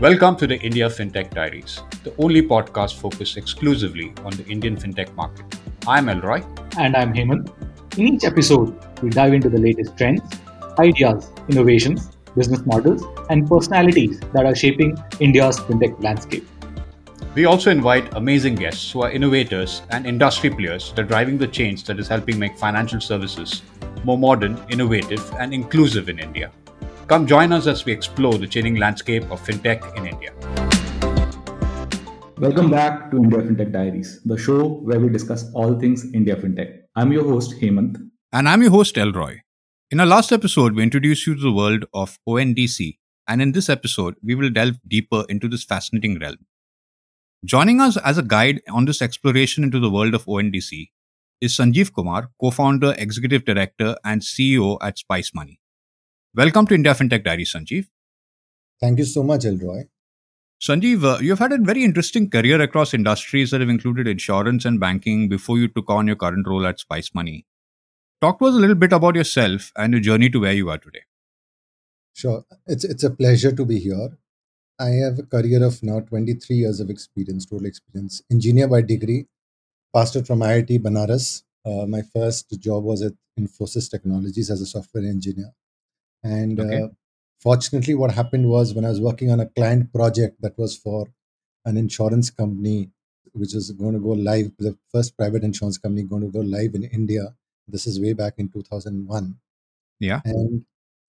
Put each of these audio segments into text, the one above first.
Welcome to the India FinTech Diaries, the only podcast focused exclusively on the Indian FinTech market. I'm Elroy. And I'm Hemant. In each episode, we dive into the latest trends, ideas, innovations, business models, and personalities that are shaping India's FinTech landscape. We also invite amazing guests who are innovators and industry players that are driving the change that is helping make financial services more modern, innovative, and inclusive in India. Come join us as we explore the changing landscape of fintech in India. Welcome back to India FinTech Diaries, the show where we discuss all things India FinTech. I'm your host, Hemant. And I'm your host, Elroy. In our last episode, we introduced you to the world of ONDC, and in this episode, we will delve deeper into this fascinating realm. Joining us as a guide on this exploration into the world of ONDC is Sanjeev Kumar, co founder, executive director, and CEO at Spice Money. Welcome to India FinTech Diary, Sanjeev. Thank you so much, Elroy. Sanjeev, uh, you've had a very interesting career across industries that have included insurance and banking before you took on your current role at Spice Money. Talk to us a little bit about yourself and your journey to where you are today. Sure. It's, it's a pleasure to be here. I have a career of now 23 years of experience, total experience. Engineer by degree, passed out from IIT Banaras. Uh, my first job was at Infosys Technologies as a software engineer. And okay. uh, fortunately, what happened was when I was working on a client project that was for an insurance company, which was going to go live, the first private insurance company going to go live in India. This is way back in 2001. Yeah. And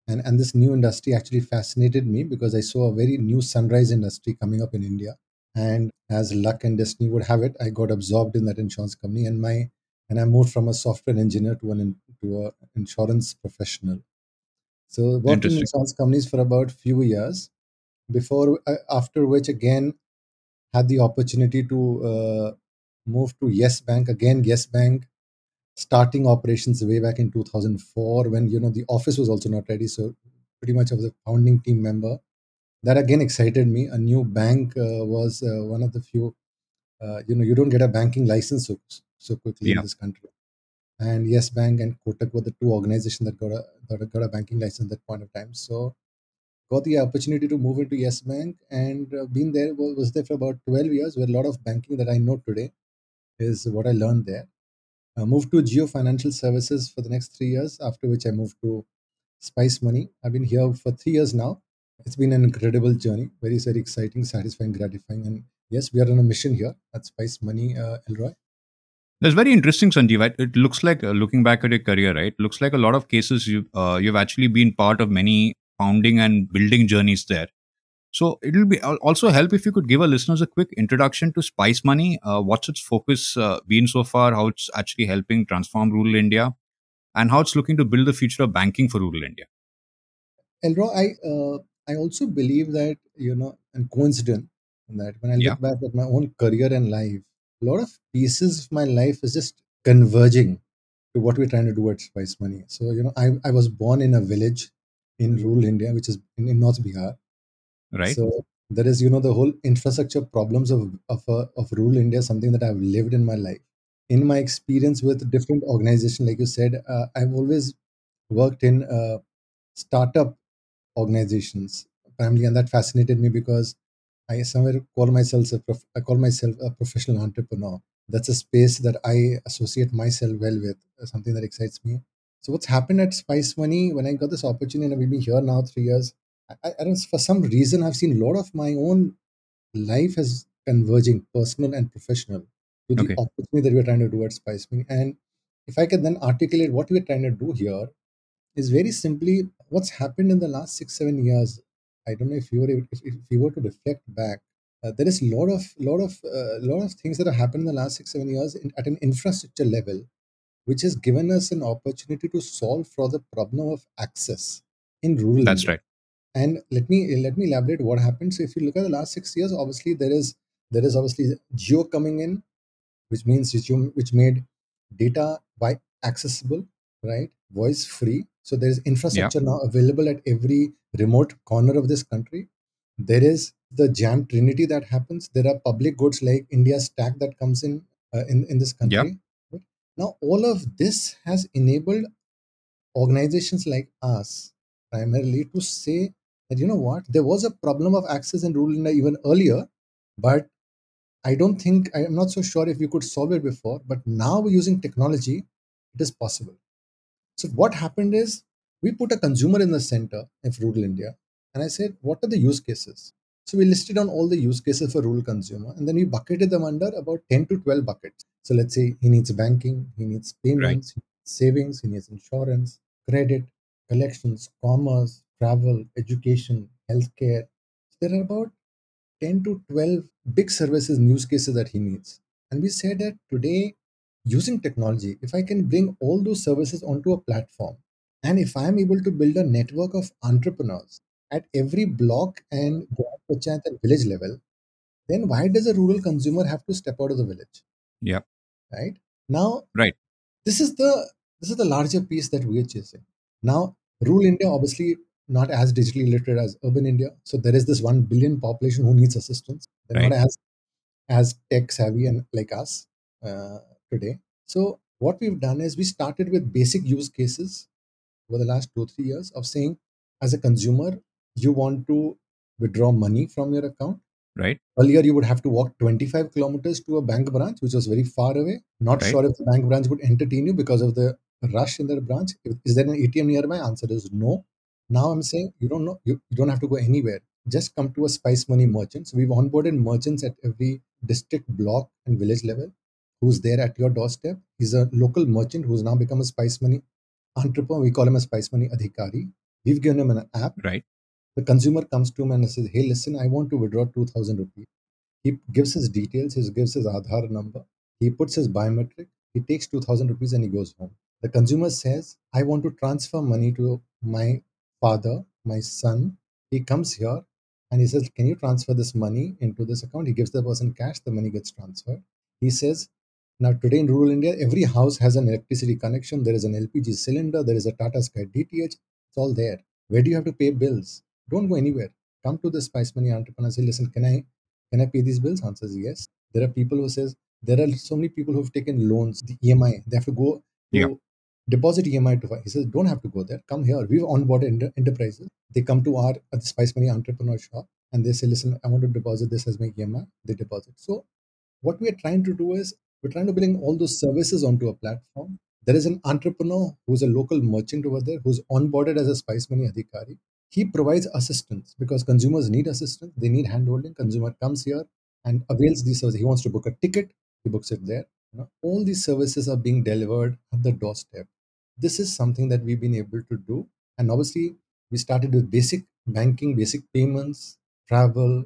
and and this new industry actually fascinated me because I saw a very new sunrise industry coming up in India. And as luck and destiny would have it, I got absorbed in that insurance company, and my and I moved from a software engineer to an to a insurance professional. So worked in insurance companies for about few years before, uh, after which again had the opportunity to uh, move to Yes Bank again. Yes Bank starting operations way back in 2004 when you know the office was also not ready. So pretty much I was a founding team member. That again excited me. A new bank uh, was uh, one of the few. Uh, you know, you don't get a banking license so, so quickly yeah. in this country and Yes Bank and Kotak were the two organizations that got a that got a banking license at that point of time. So got the opportunity to move into Yes Bank and uh, been there was there for about 12 years where a lot of banking that I know today is what I learned there. I moved to Jio Financial Services for the next three years, after which I moved to Spice Money. I've been here for three years now. It's been an incredible journey, very, very exciting, satisfying, gratifying. And yes, we are on a mission here at Spice Money, uh, Elroy. That's very interesting, Sanjeev. It looks like uh, looking back at your career, right? Looks like a lot of cases you uh, you've actually been part of many founding and building journeys there. So it'll be also help if you could give our listeners a quick introduction to Spice Money. Uh, what's its focus uh, been so far? How it's actually helping transform rural India, and how it's looking to build the future of banking for rural India. Elro, I uh, I also believe that you know, and coincident that when I look yeah. back at my own career and life, a lot of pieces of my life is just converging to what we're trying to do at Spice Money. So, you know, I, I was born in a village in rural India, which is in, in North Bihar. Right. So there is, you know, the whole infrastructure problems of of, uh, of rural India, something that I've lived in my life. In my experience with different organizations, like you said, uh, I've always worked in uh, startup organizations primarily, and that fascinated me because I somewhere call myself a prof- I call myself a professional entrepreneur. That's a space that I associate myself well with, uh, something that excites me. So what's happened at Spice Money when I got this opportunity, and we've been here now three years. I, I don't for some reason I've seen a lot of my own life as converging, personal and professional, to the okay. opportunity that we're trying to do at Spice Money. And if I can then articulate what we're trying to do here, is very simply what's happened in the last six seven years I don't know if you were if, if you were to reflect back, uh, there is a lot of lot of uh, lot of things that have happened in the last six seven years in, at an infrastructure level, which has given us an opportunity to solve for the problem of access in rural. That's India. right. And let me let me elaborate what happened. So if you look at the last six years, obviously there is there is obviously Jio coming in, which means which, made data by accessible, right? Voice free so there is infrastructure yeah. now available at every remote corner of this country. There is the JAM trinity that happens. There are public goods like India Stack that comes in uh, in in this country. Yeah. Now all of this has enabled organizations like us primarily to say that you know what there was a problem of access in rural India even earlier, but I don't think I'm not so sure if we could solve it before. But now using technology, it is possible. So what happened is we put a consumer in the center of rural India, and I said, what are the use cases? So we listed on all the use cases for rural consumer, and then we bucketed them under about 10 to 12 buckets. So let's say he needs banking, he needs payments, he needs savings, he needs insurance, credit, collections, commerce, travel, education, healthcare. There are about 10 to 12 big services and use cases that he needs. And we said that today, using technology, if I can bring all those services onto a platform, and if I'm able to build a network of entrepreneurs at every block and panchayat and village level, then why does a rural consumer have to step out of the village? Yeah. Right? Now, Right. this is the this is the larger piece that we're chasing. Now, rural India obviously not as digitally literate as urban India. So there is this one billion population who needs assistance. They're Right. not as as tech savvy and like us uh, today. So what we've done is we started with basic use cases over the last two three years of saying, as a consumer, you want to withdraw money from your account. Right. Earlier, you would have to walk 25 kilometers to a bank branch, which was very far away. Not Right. sure if the bank branch would entertain you because of the rush in their branch. Is there an ATM nearby? Answer is no. Now I'm saying you don't know, you, you don't have to go anywhere. Just come to a Spice Money merchant. So we've onboarded merchants at every district, block, and village level who's there at your doorstep. He's a local merchant who's now become a Spice Money entrepreneur. We call him a Spice Money Adhikari. We've given him an app Right. the consumer comes to him and says, Hey, listen, I want to withdraw 2000 rupees. He gives his details, he gives his Aadhaar number, he puts his biometric, he takes 2000 rupees and he goes home. The consumer says, I want to transfer money to my father, my son. He comes here and he says, Can you transfer this money into this account? He gives the person cash, the money gets transferred. He says, now, today in rural India, every house has an electricity connection. There is an LPG cylinder. There is a Tata Sky DTH. It's all there. Where do you have to pay bills? Don't go anywhere. Come to the Spice Money entrepreneur. Say, listen, can I can I pay these bills? Answers yes. There are people who says there are so many people who've taken loans, the EMI. They have to go to Yeah. deposit EMI to. He says, don't have to go there. Come here. We've onboarded enter- enterprises. They come to our uh, the Spice Money entrepreneur shop and they say, listen, I want to deposit this as my EMI. They deposit. So what we are trying to do is we're trying to bring all those services onto a platform. There is an entrepreneur who's a local merchant over there who's onboarded as a Spice Money Adhikari. He provides assistance because consumers need assistance. They need handholding. Consumer comes here and avails these services. He wants to book a ticket. He books it there. You know, all these services are being delivered at the doorstep. This is something that we've been able to do. And obviously, we started with basic banking, basic payments, travel,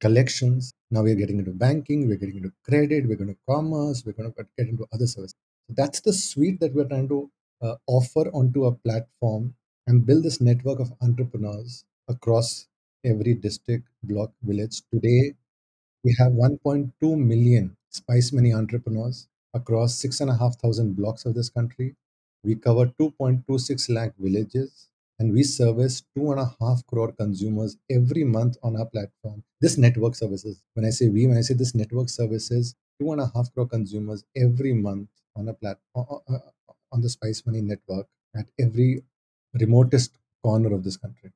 collections. Now we're getting into banking, we're getting into credit, we're going to commerce, we're going to get into other services. So that's the suite that we're trying to uh, offer onto a platform and build this network of entrepreneurs across every district, block, village. Today, we have 1.2 million Spice Money entrepreneurs across six and a half thousand blocks of this country. We cover 2.26 lakh villages and we service two and a half crore consumers every month on our platform. This network services, when I say we, when I say this network services, two and a half crore consumers every month on a platform on the Spice Money network at every remotest corner of this country.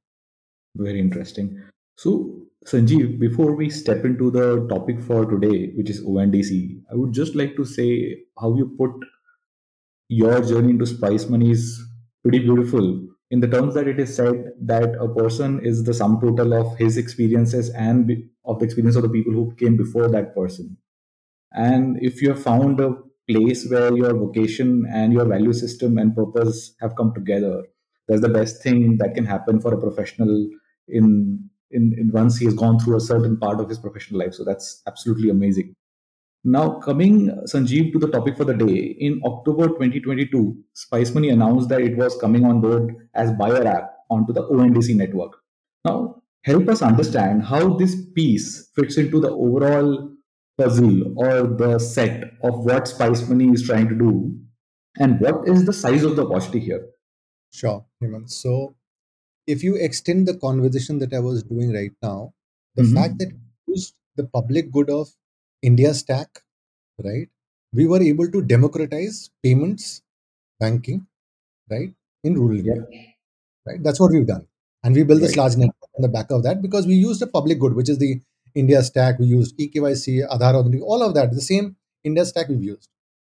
Very interesting. So, Sanjeev, before we step into the topic for today, which is ONDC, I would just like to say how you put your journey into Spice Money is pretty beautiful in the terms that it is said that a person is the sum total of his experiences and of the experience of the people who came before that person. And if you have found a place where your vocation and your value system and purpose have come together, that's the best thing that can happen for a professional in, in, in once he has gone through a certain part of his professional life. So that's absolutely amazing. Now, coming, Sanjeev, to the topic for the day. In October 2022, Spice Money announced that it was coming on board as buyer app onto the ONDC network. Now, help us understand how this piece fits into the overall puzzle or the set of what Spice Money is trying to do, and what is the size of the opportunity here. Sure, Hemant. So, if you extend the conversation that I was doing right now, the Mhm. fact that used the public good of India Stack, right? We were able to democratize payments, banking, right, in rural India, right? That's what we've done, and we built this large network. on the back of that because we used a public good, which is the India stack. We used eKYC, Aadhaar, all of that, the same India stack we've used.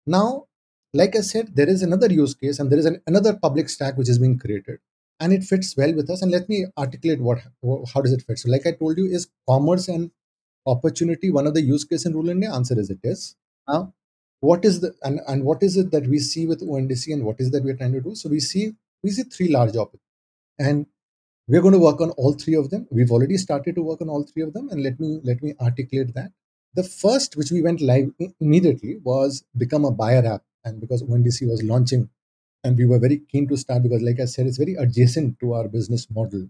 Now, like I said, there is another use case and there is an, another public stack which is being created and it fits well with us. And let me articulate what how does it fit. So, like I told you, is commerce and opportunity one of the use case in rural India? Answer is it is. Now, what is the and, and what is it that we see with ONDC and what is that we're trying to do? So we see we see three large opportunities. And we're going to work on all three of them. We've already started to work on all three of them, and let me let me articulate that. The first, which we went live immediately, was become a buyer app, and because ONDC was launching, and we were very keen to start because, like I said, it's very adjacent to our business model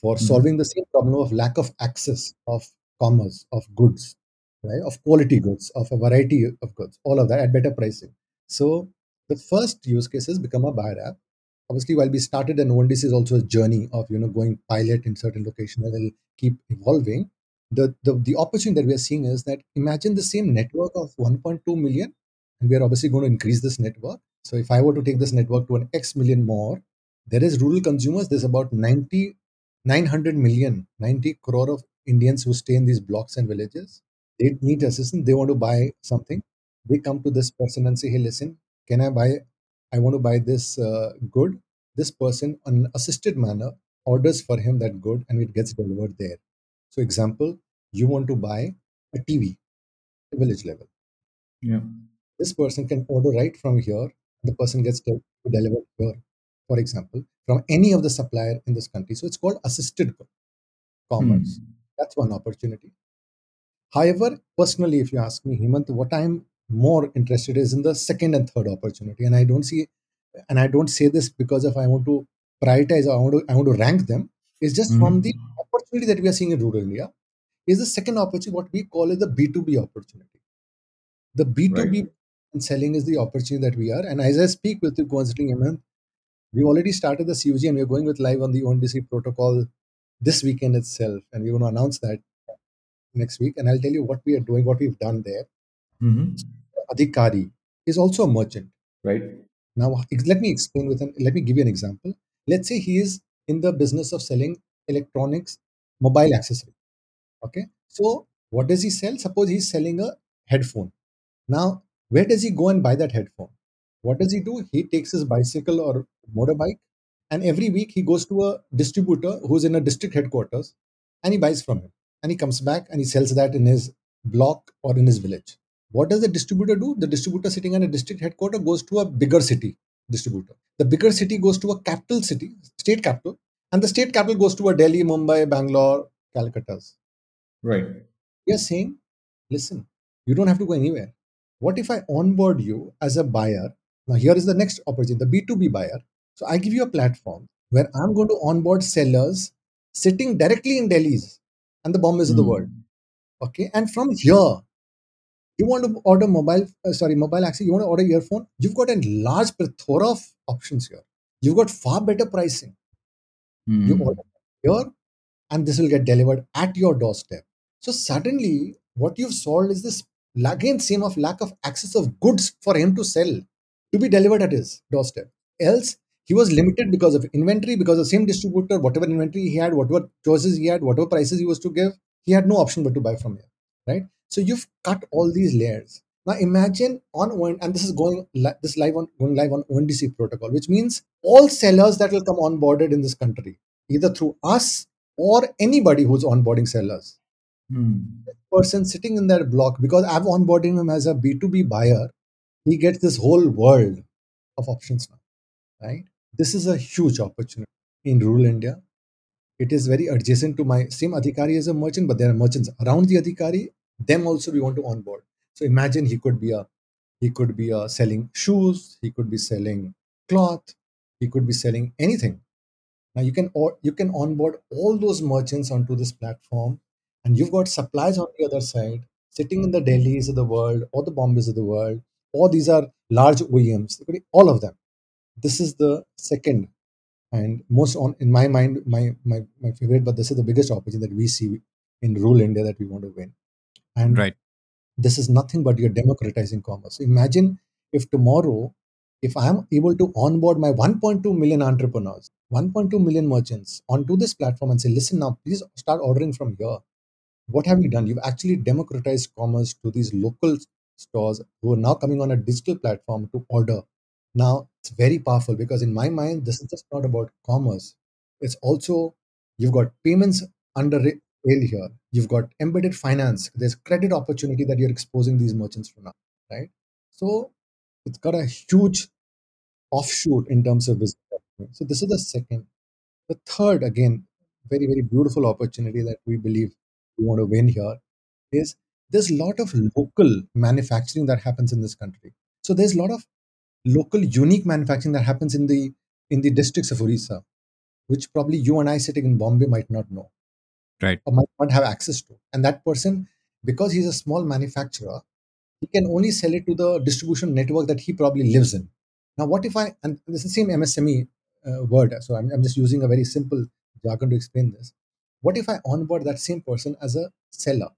for mm-hmm. solving the same problem of lack of access of commerce of goods, right? Of quality goods, of a variety of goods, all of that at better pricing. So the first use case is become a buyer app obviously while we started and ONDC is also a journey of you know going pilot in certain locations and it'll keep evolving the, the the opportunity that we are seeing is that imagine the same network of 1.2 million and we are obviously going to increase this network so if i were to take this network to an x million more there is rural consumers there's about 90 900 million 90 crore of indians who stay in these blocks and villages they need assistance they want to buy something they come to this person and say hey listen can i buy I want to buy this uh, good. This person, an assisted manner, orders for him that good and it gets delivered there. So, example, you want to buy a TV, at a village level. Yeah. This person can order right from here. The person gets delivered here, for example, from any of the supplier in this country. So, it's called assisted commerce. Hmm. That's one opportunity. However, personally, if you ask me, Hemant, what I'm more interested is in the second and third opportunity and i don't see and i don't say this because if i want to prioritize or i want to i want to rank them it's just mm-hmm. from the opportunity that we are seeing in rural india is the second opportunity what we call is the b2b opportunity the b2b right. selling is the opportunity that we are and as i speak with you coincidentally we already started the cug and we're going with live on the ondc protocol this weekend itself and we're going to announce that next week and i'll tell you what we are doing what we've done there Mm-hmm. Adhikari is also a merchant. Right. Now, let me explain with an, let me give you an example. Let's say he is in the business of selling electronics, mobile accessory. Okay. So, what does he sell? Suppose he's selling a headphone. Now, where does he go and buy that headphone? What does he do? He takes his bicycle or motorbike, and every week he goes to a distributor who's in a district headquarters and he buys from him. And he comes back and he sells that in his block or in his village. What does the distributor do? The distributor sitting at a district headquarter goes to a bigger city distributor. The bigger city goes to a capital city, state capital, and the state capital goes to a Delhi, Mumbai, Bangalore, Calcutta's. Right. We are saying, listen, you don't have to go anywhere. What if I onboard you as a buyer? Now, here is the next opportunity the B2B buyer. So, I give you a platform where I'm going to onboard sellers sitting directly in Delhi's and the Bombays mm. of the hmm. world. Okay. And from here, you want to order mobile uh, sorry mobile access you want to order earphone you've got a large plethora of options here you've got far better pricing mm. you order here and this will get delivered at your doorstep so suddenly what you've solved is this again same of lack of access of goods for him to sell to be delivered at his doorstep else he was limited because of inventory because the same distributor whatever inventory he had whatever choices he had whatever prices he was to give he had no option but to buy from here right so you've cut all these layers. Now imagine on one, and this is going this live on going live on ONDC protocol, which means all sellers that will come onboarded in this country, either through us or anybody who's onboarding sellers. Hmm. person sitting in that block, because I've onboarding him as a B2B buyer, he gets this whole world of options now. Right? This is a huge opportunity in rural India. It is very adjacent to my same Adhikari as a merchant, but there are merchants around the Adhikari. Them also we want to onboard. So imagine he could be a he could be a selling shoes he could be selling cloth he could be selling anything. Now you can or you can onboard all those merchants onto this platform and you've got suppliers on the other side. Sitting in the delhis of the world or the bombays of the world or these are large oems all of them this is the second and most on in my mind my my, my favorite but this is the biggest opportunity that we see in rural india that we want to win and right. this is nothing but you're democratizing commerce. Imagine if tomorrow, if I'm able to onboard my 1.2 million entrepreneurs, 1.2 million merchants onto this platform and say, listen now, please start ordering from here. What have you done? You've actually democratized commerce to these local stores who are now coming on a digital platform to order. Now, it's very powerful because in my mind, this is just not about commerce. It's also, you've got payments under rail here. You've got embedded finance. There's credit opportunity that you're exposing these merchants for now, right? So it's got a huge offshoot in terms of business. So this is the second. The third, again, very, very beautiful opportunity that we believe we want to win here is there's a lot of local manufacturing that happens in this country. So there's a lot of local unique manufacturing that happens in the in the districts of Orissa, which probably you and I sitting in Bombay might not know. Right. Or might not have access to. And that person, because he's a small manufacturer, he can only sell it to the distribution network that he probably lives in. Now, what if I, and this is the same MSME uh, word, so I'm, I'm just using a very simple jargon to explain this. What if I onboard that same person as a seller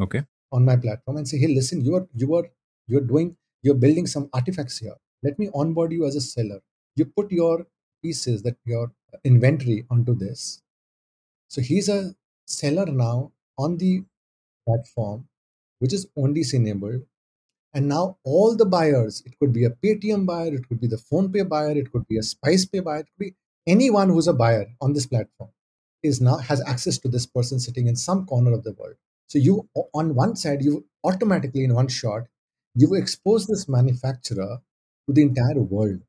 Okay. on my platform and say, hey, listen, you are, you are, you're doing, you're building some artifacts here. Let me onboard you as a seller. You put your pieces that your inventory onto this. So he's a seller now on the platform, which is ONDC enabled. And now all the buyers, it could be a Paytm buyer, it could be the PhonePe buyer, it could be a spice pay buyer, it could be anyone who's a buyer on this platform is now has access to this person sitting in some corner of the world. So you on one side, you automatically in one shot, you expose this manufacturer to the entire world,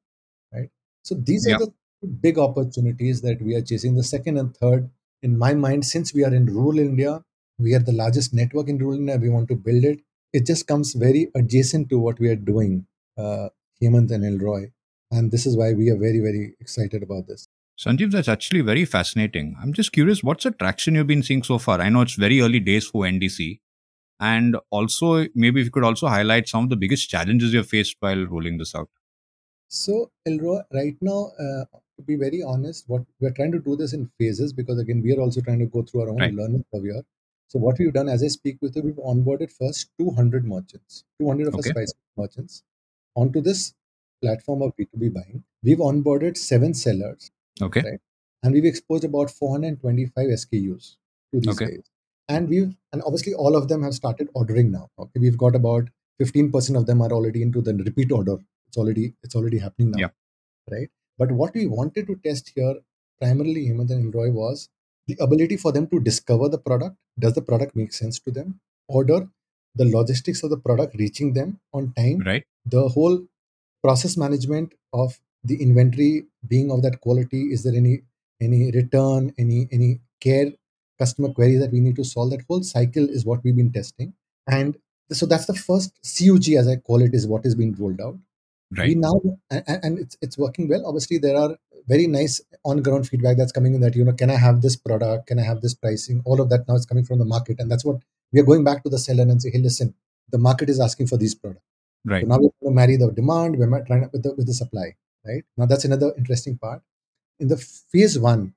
right? So these Yeah. are the big opportunities that we are chasing. The second and third, in my mind, since we are in rural India, we are the largest network in rural India. We want to build it. It just comes very adjacent to what we are doing, uh, Hemant and Elroy, and this is why we are very very excited about this. Sanjeev, that's actually very fascinating. I'm just curious, what's the traction you've been seeing so far? I know it's very early days for ONDC. And also, maybe if you could also highlight some of the biggest challenges you've faced while rolling this out. So, Elroy, right now, uh, to be very honest, what we're trying to do this in phases because again, we are also trying to go through our own Right. learning curve here. So, what we've done as I speak with you, we've onboarded first 200 merchants, 200 of Okay. spice merchants onto this platform of B2B buying. We've onboarded seven sellers Okay. Right. and we've exposed about 425 SKUs to these Okay. guys. And we've and obviously all of them have started ordering now. Okay, we've got about 15% of them are already into the repeat order. It's already it's already happening now. Yeah. Right. But what we wanted to test here, primarily Hemant and Roy, was the ability for them to discover the product. Does the product make sense to them? Order the logistics of the product reaching them on time Right. the whole process management of the inventory being of that quality is there any any return any any care customer query that we need to solve that whole cycle is what we've been testing and so that's the first cug as i call it is what is being rolled out Right. we now and, and it's it's working well obviously there are very nice on ground feedback that's coming in that you know can i have this product can i have this pricing all of that now is coming from the market and that's what we are going back to the seller and say hey listen the market is asking for these products Right. so now we're going to marry the demand, we're trying to, with the with the supply, right? Now that's another interesting part. In the phase one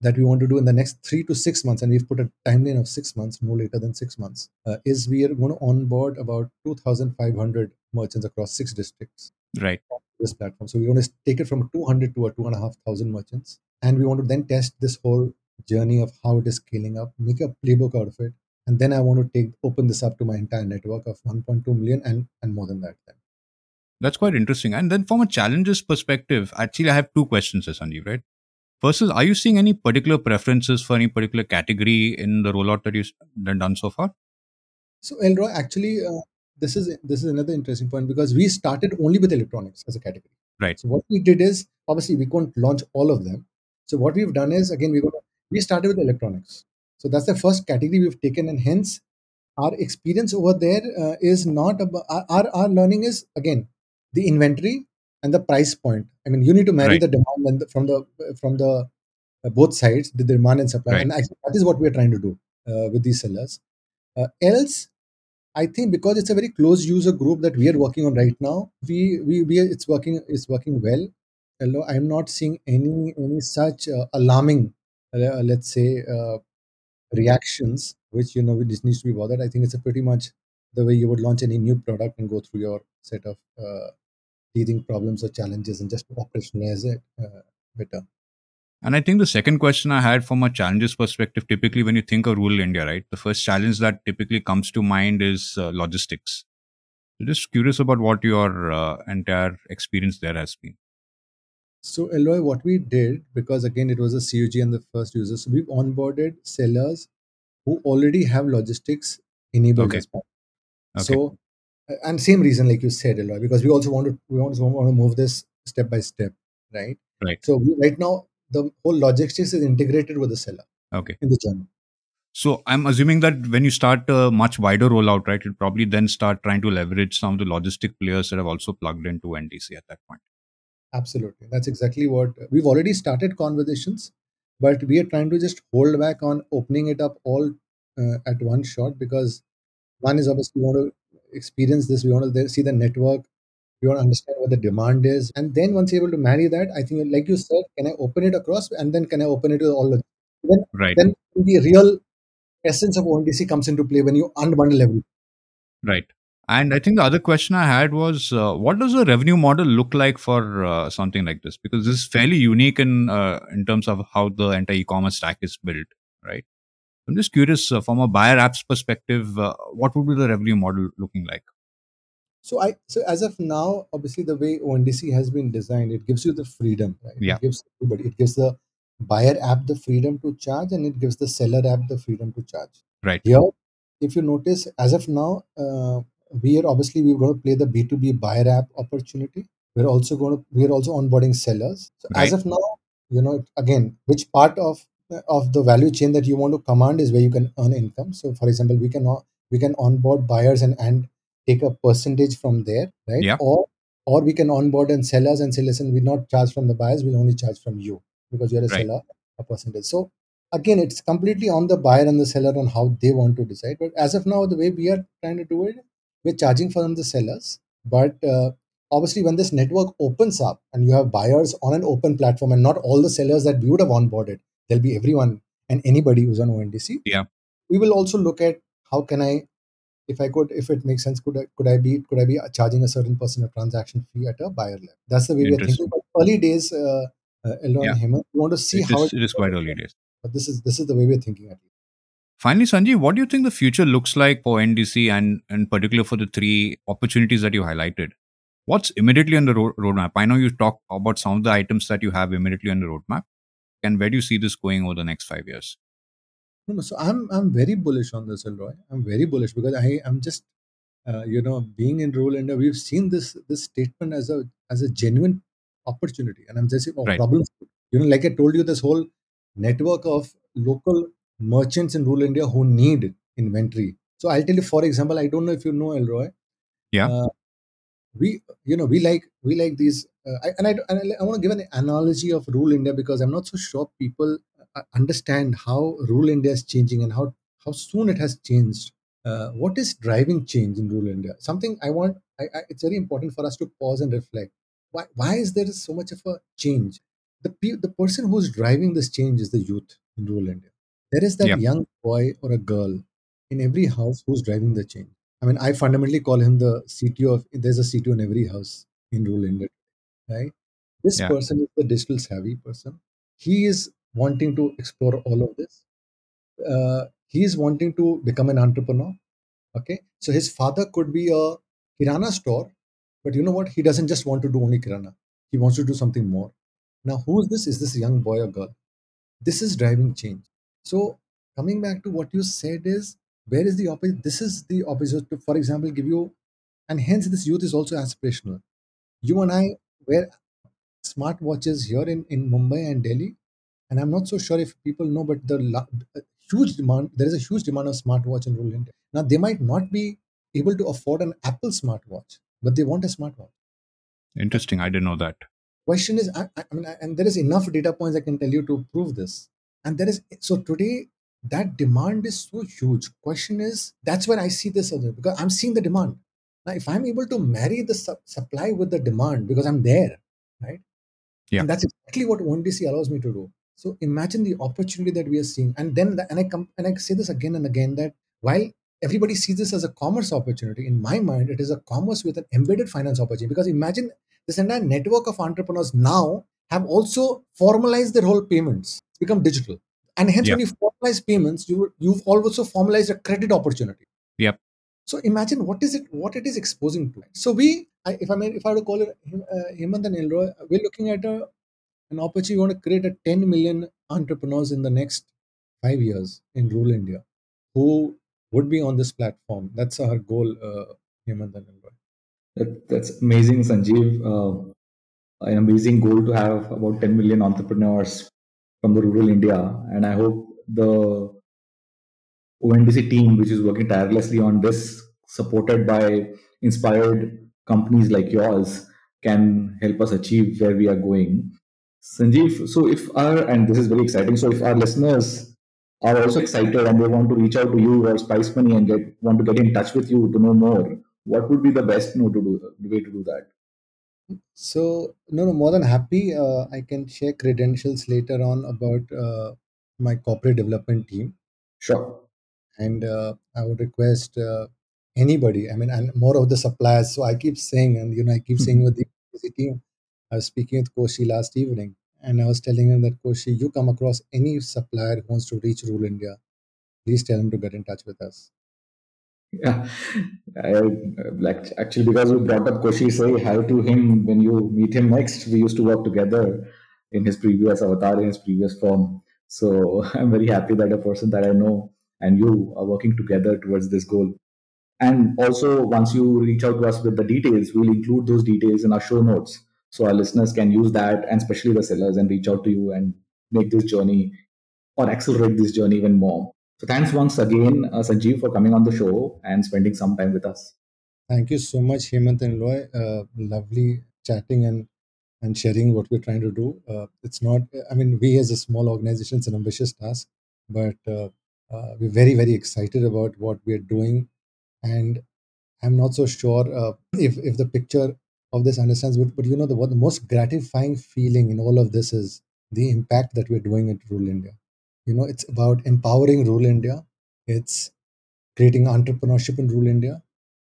that we want to do in the next three to six months, and we've put a timeline of six months, no later than six months, uh, is we are going to onboard about 2,500 merchants across six districts Right. this platform. So we want to take it from 200 to a two and a half thousand merchants, and we want to then test this whole journey of how it is scaling up, make a playbook out of it, and then I want to take open this up to my entire network of 1.2 million and and more than that. Then. That's quite interesting. And then from a challenges perspective, actually, I have two questions, Sanjeev, right? First is, are you seeing any particular preferences for any particular category in the rollout that you've done so far? So Elroy, actually, uh, this is this is another interesting point because we started only with electronics as a category. Right. So what we did is obviously we couldn't launch all of them. So what we've done is again we we started with electronics. So that's the first category we've taken, and hence our experience over there uh, is not about our, our our learning is again the inventory and the price point. I mean, you need to marry Right. the demand and the, from the from the uh, both sides, the demand and supply, Right. and actually that is what we are trying to do uh, with these sellers. Uh, else, I think because it's a very close user group that we are working on right now, we we, we are, it's working it's working well. Hello, I'm not seeing any any such uh, alarming, uh, let's say, uh, reactions which you know which needs to be bothered. I think it's a pretty much the way you would launch any new product and go through your set of uh, teething problems or challenges and just operationalize it uh, better. And I think the second question I had from a challenges perspective, typically when you think of rural India, right, the first challenge that typically comes to mind is uh, logistics. So just curious about what your uh, entire experience there has been. So Elroy, what we did, because again it was a CUG and the first user, so we've onboarded sellers who already have logistics enabled Okay. as part. Okay. So and same reason like you said, Elroy, because we also want to we also want to move this step by step, right? Right. So we, right now the whole logistics is integrated with the seller Okay. in the journey. So I'm assuming that when you start a much wider rollout, right, you'll probably then start trying to leverage some of the logistic players that have also plugged into ONDC at that point. Absolutely. That's exactly what we've already started conversations, but we are trying to just hold back on opening it up all uh, at one shot because one is obviously want to experience this, we want to see the network, we want to understand what the demand is. And then once you're able to marry that, I think, like you said, can I open it across and then can I open it to all the then, Right. then the real essence of ONDC comes into play when you unbundle everything. Right. And I think the other question I had was, uh, what does a revenue model look like for uh, something like this? Because this is fairly unique in uh, in terms of how the entire e-commerce stack is built, right? I'm just curious uh, from a buyer apps perspective, uh, what would be the revenue model looking like? So I so as of now, obviously the way ONDC has been designed, it gives you the freedom, right? Yeah. It gives everybody, it gives the buyer app the freedom to charge, and it gives the seller app the freedom to charge. Right. Here, if you notice, as of now, uh, we are obviously we're going to play the B two B buyer app opportunity. We're also going to we're also onboarding sellers. So as of now, you know, again, which part of of the value chain that you want to command is where you can earn income. So, for example, we can we can onboard buyers and and take a percentage from there, right? Yeah. Or or we can onboard and sellers and say, listen, we not charge from the buyers, we'll only charge from you because you're a Right. seller a percentage. So again, it's completely on the buyer and the seller on how they want to decide. But as of now, the way we are trying to do it, we're charging from the sellers. But uh, obviously, when this network opens up and you have buyers on an open platform and not all the sellers that we would have onboarded, there'll be everyone and anybody who's on ONDC. Yeah. We will also look at how can I, if I could, if it makes sense, could I could I be could I be charging a certain percent of transaction fee at a buyer level? That's the way we are thinking. But early days, uh, uh, Elon Yeah. we want to see It how is, it is quite early days. but this is this is the way we're thinking at least. Finally, Sanjeev, what do you think the future looks like for ONDC and in particular for the three opportunities that you highlighted? What's immediately on the ro- roadmap? I know you talked about some of the items that you have immediately on the roadmap. And where do you see this going over the next five years? No, so I'm I'm very bullish on this, Elroy. I'm very bullish because I am just uh, you know being in rural India, we've seen this this statement as a as a genuine opportunity, and I'm just saying, oh, Right. problems. You know, like I told you, this whole network of local merchants in rural India who need inventory. So I'll tell you, for example, I don't know if you know Elroy. Yeah. Uh, we you know we like we like these uh, I, and I and I, I want to give an analogy of rule India because I'm not so sure people uh, understand how rule India is changing and how how soon it has changed. Uh, what is driving change in rural India? Something I want. I, I, it's very important for us to pause and reflect. Why why is there so much of a change? The pe- the person who's driving this change is the youth in rural India. There is that Yeah. young boy or a girl in every house who's driving the change. I mean, I fundamentally call him the CTO of. There's a CTO in every house in rural India, right? This Yeah. person is the digital savvy person. He is wanting to explore all of this. Uh, he is wanting to become an entrepreneur. Okay, so his father could be a kirana store, but you know what? He doesn't just want to do only kirana. He wants to do something more. Now, who is this? Is this young boy or girl? This is driving change. So, coming back to what you said is where is the opposite? This is the opposite. To, for example, give you, and hence this youth is also aspirational. You and I wear smartwatches here in, in Mumbai and Delhi, and I'm not so sure if people know, but the uh, huge demand, there is a huge demand of smartwatch in rural India. Now, they might not be able to afford an Apple smartwatch, but they want a smartwatch. Interesting. I didn't know that. Question is, I, I I mean, I- and there is enough data points I can tell you to prove this. And there is, so today, that demand is so huge. Question is, that's where I see this other, because I'm seeing the demand. Now, if I'm able to marry the su- supply with the demand because I'm there, right? Yeah. And that's exactly what ONDC allows me to do. So imagine the opportunity that we are seeing. And then, the, and I come, and I say this again and again that while everybody sees this as a commerce opportunity, in my mind, it is a commerce with an embedded finance opportunity. Because imagine this entire network of entrepreneurs now have also formalized their whole payments, become digital. And hence, Yep. when you formalize payments, you you've also formalized a credit opportunity. Yep. So imagine what is it, what it is exposing to. So we, I, if I may, if I were to call it uh, Hemant and Elroy, we're looking at a an opportunity. We want to create a 10 million entrepreneurs in the next five years in rural India who would be on this platform. That's our goal, uh, Hemant and Elroy. That, that's amazing, Sanjeev. Uh, an amazing goal to have about 10 million entrepreneurs from the rural India. And I hope the ONDC team, which is working tirelessly on this, supported by inspired companies like yours, can help us achieve where we are going. Sanjeev, so if our, and this is very exciting, so if our listeners are also excited and they want to reach out to you or Spice Money and get want to get in touch with you to know more, what would be the best no to do, way to do that? So no, no, more than happy. Uh, I can share credentials later on about uh, my corporate development team, Sure. and uh, I would request uh, anybody. I mean, and more of the suppliers. So I keep saying, and you know, I keep saying with the team. I was speaking with Koshy last evening, and I was telling him that Koshy, you come across any supplier who wants to reach rural India, please tell him to get in touch with us. Yeah, I, like actually because we brought up Koshy, say hi to him when you meet him next. We used to work together in his previous avatar, in his previous form. So I'm very happy that a person that I know and you are working together towards this goal. And also, once you reach out to us with the details, we'll include those details in our show notes so our listeners can use that, and especially the sellers, and reach out to you and make this journey or accelerate this journey even more. So thanks once again, uh, Sanjeev, for coming on the show and spending some time with us. Thank you so much, Hemant and Roy. Uh, lovely chatting and and sharing what we're trying to do. Uh, it's not, I mean, we as a small organization, it's an ambitious task, but uh, uh, we're very, very excited about what we're doing. And I'm not so sure uh, if, if the picture of this understands, but, but you know, the, what the most gratifying feeling in all of this is the impact that we're doing in rural India. You know, it's about empowering rural India, it's creating entrepreneurship in rural India,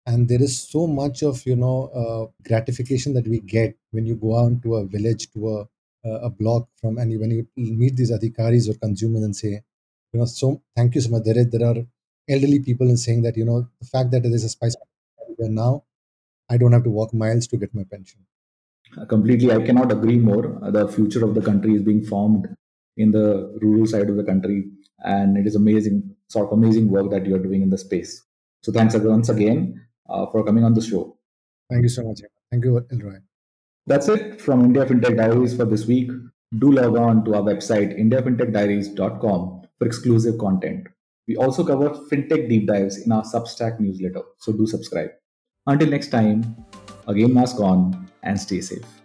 and there is so much of you know uh, gratification that we get when you go out to a village to a a block from and when you meet these adhikaris or consumers and say you know so thank you so much. There is there are elderly people in saying that you know the fact that there is a spice now i don't have to walk miles to get my pension. Uh, completely, I cannot agree more. Uh, the future of the country is being formed in the rural side of the country, and it is amazing, sort of amazing work that you are doing in the space. So thanks once again uh, for coming on the show. thank you so much thank you elroy That's it from India FinTech Diaries for this week. Do log on to our website, indiafintechdiaries.com, for exclusive content. We also cover fintech deep dives in our Substack newsletter, so do subscribe. Until next time, again, mask on and stay safe.